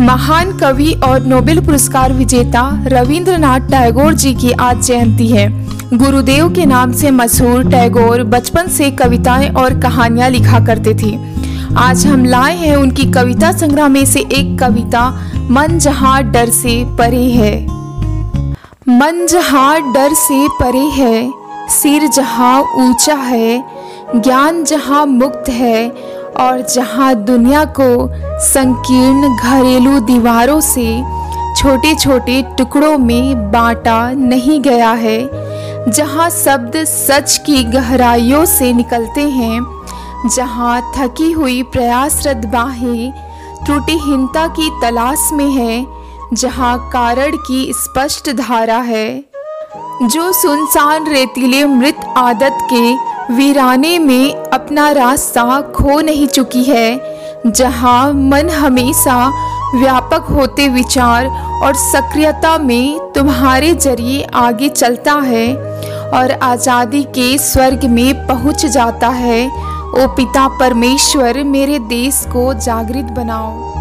महान कवि और नोबेल पुरस्कार विजेता रविंद्रनाथ टैगोर जी की आज जयंती है। गुरुदेव के नाम से मशहूर टैगोर बचपन से कविताएँ और कहानियाँ लिखा करते थे। आज हम लाए हैं उनकी कविता संग्रह में से एक कविता, मन जहाँ डर से परे है। मन जहाँ डर से परे है सिर जहाँ ऊँचा है, ज्ञान जहाँ मुक्त है, और जहाँ दुनिया को संकीर्ण घरेलू दीवारों से छोटे छोटे टुकड़ों में बांटा नहीं गया है, जहाँ शब्द सच की गहराइयों से निकलते हैं, जहाँ थकी हुई प्रयासरत बाहें त्रुटिहीनता की तलाश में है, जहाँ कारण की स्पष्ट धारा है। जो सुनसान रेतीले मृत आदत के वीराने में अपना रास्ता खो नहीं चुकी है, जहाँ मन हमेशा व्यापक होते विचार और सक्रियता में तुम्हारे ज़रिए आगे चलता है और आज़ादी के स्वर्ग में पहुँच जाता है। ओ पिता परमेश्वर, मेरे देश को जागृत बनाओ।